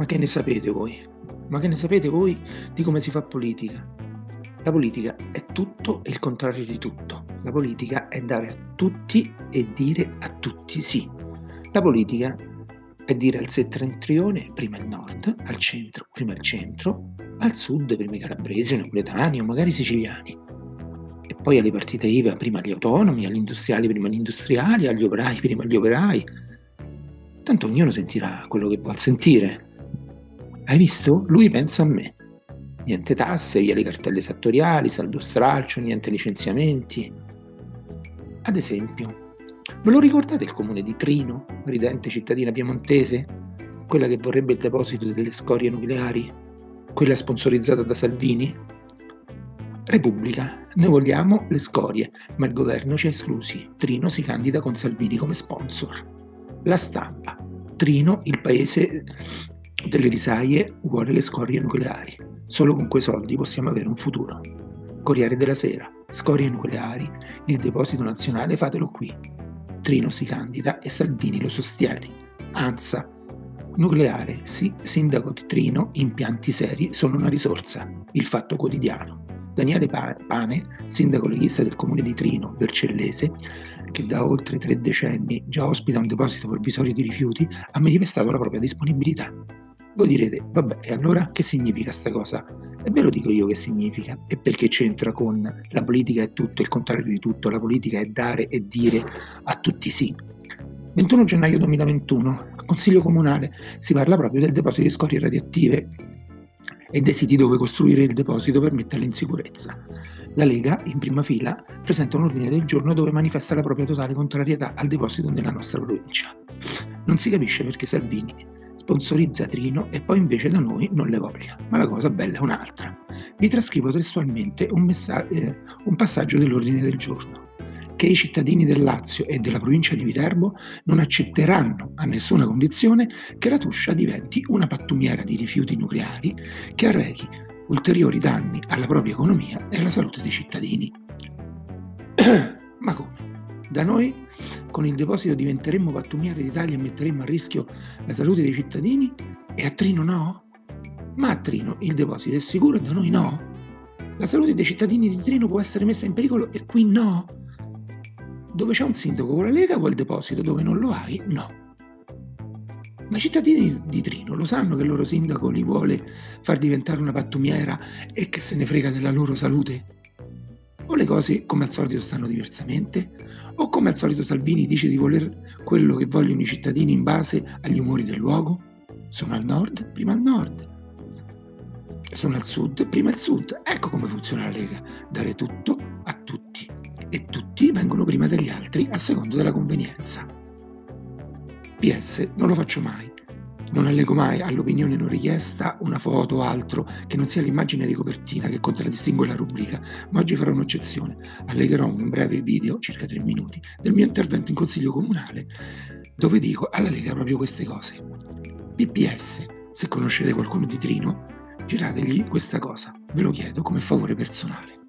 Ma che ne sapete voi? Ma che ne sapete voi di come si fa politica? La politica è tutto e il contrario di tutto. La politica è dare a tutti e dire a tutti sì. La politica è dire al settentrione prima il nord, al centro prima il centro, al sud prima i calabresi, i napoletani o magari i siciliani. E poi alle partite IVA prima gli autonomi, agli industriali prima gli industriali, agli operai prima gli operai. Tanto ognuno sentirà quello che vuol sentire hai visto? Lui pensa a me. Niente tasse, via le cartelle esattoriali, saldo stralcio, niente licenziamenti. Ad esempio, ve lo ricordate il comune di Trino, ridente cittadina piemontese? Quella che vorrebbe il deposito delle scorie nucleari? Quella sponsorizzata da Salvini? Repubblica, noi vogliamo le scorie, ma il governo ci ha esclusi. Trino si candida con Salvini come sponsor. La stampa. Trino, il paese delle risaie vuole le scorie nucleari. Solo con quei soldi possiamo avere un futuro. Corriere della Sera, scorie nucleari, il deposito nazionale fatelo qui. Trino si candida e Salvini lo sostiene. ANSA, nucleare, sì, sindaco di Trino, impianti seri sono una risorsa. Il fatto quotidiano. Daniele Pane, sindaco leghista del comune di Trino, Vercellese, che da oltre tre decenni già ospita un deposito provvisorio di rifiuti, ha manifestato la propria disponibilità. Voi direte, vabbè, e allora che significa sta cosa? E ve lo dico io che significa e perché c'entra con la politica è tutto, il contrario di tutto, la politica è dare e dire a tutti sì. 21 gennaio 2021, Consiglio Comunale, si parla proprio del deposito di scorie radioattive e dei siti dove costruire il deposito per metterle in sicurezza. La Lega, in prima fila, presenta un ordine del giorno dove manifesta la propria totale contrarietà al deposito nella nostra provincia. Non si capisce perché Salvini sponsorizza Trino e poi invece da noi non le voglia. Ma la cosa bella è un'altra. Vi trascrivo testualmente un, messa- eh, un passaggio dell'ordine del giorno che i cittadini del Lazio e della provincia di Viterbo non accetteranno a nessuna condizione che la Tuscia diventi una pattumiera di rifiuti nucleari che arrechi ulteriori danni alla propria economia e alla salute dei cittadini. Ma come? Da noi con il deposito diventeremmo pattumiere d'Italia e metteremmo a rischio la salute dei cittadini e a Trino no? Ma a Trino il deposito è sicuro e da noi no? La salute dei cittadini di Trino può essere messa in pericolo e qui no? Dove c'è un sindaco con la Lega vuol deposito, dove non lo hai no. Ma i cittadini di Trino lo sanno che il loro sindaco li vuole far diventare una pattumiera e che se ne frega della loro salute? Le cose come al solito stanno diversamente? O come al solito Salvini dice di voler quello che vogliono i cittadini in base agli umori del luogo? Sono al nord, prima al nord. Sono al sud, prima al sud. Ecco come funziona la Lega. Dare tutto a tutti. E tutti vengono prima degli altri a secondo della convenienza. PS, non lo faccio mai. Non allego mai all'opinione non richiesta una foto o altro che non sia l'immagine di copertina che contraddistingue la rubrica, ma oggi farò un'eccezione. Allegherò un breve video, circa tre minuti, del mio intervento in consiglio comunale, dove dico alla Lega proprio queste cose. PPS, se conoscete qualcuno di Trino, girategli questa cosa, ve lo chiedo come favore personale.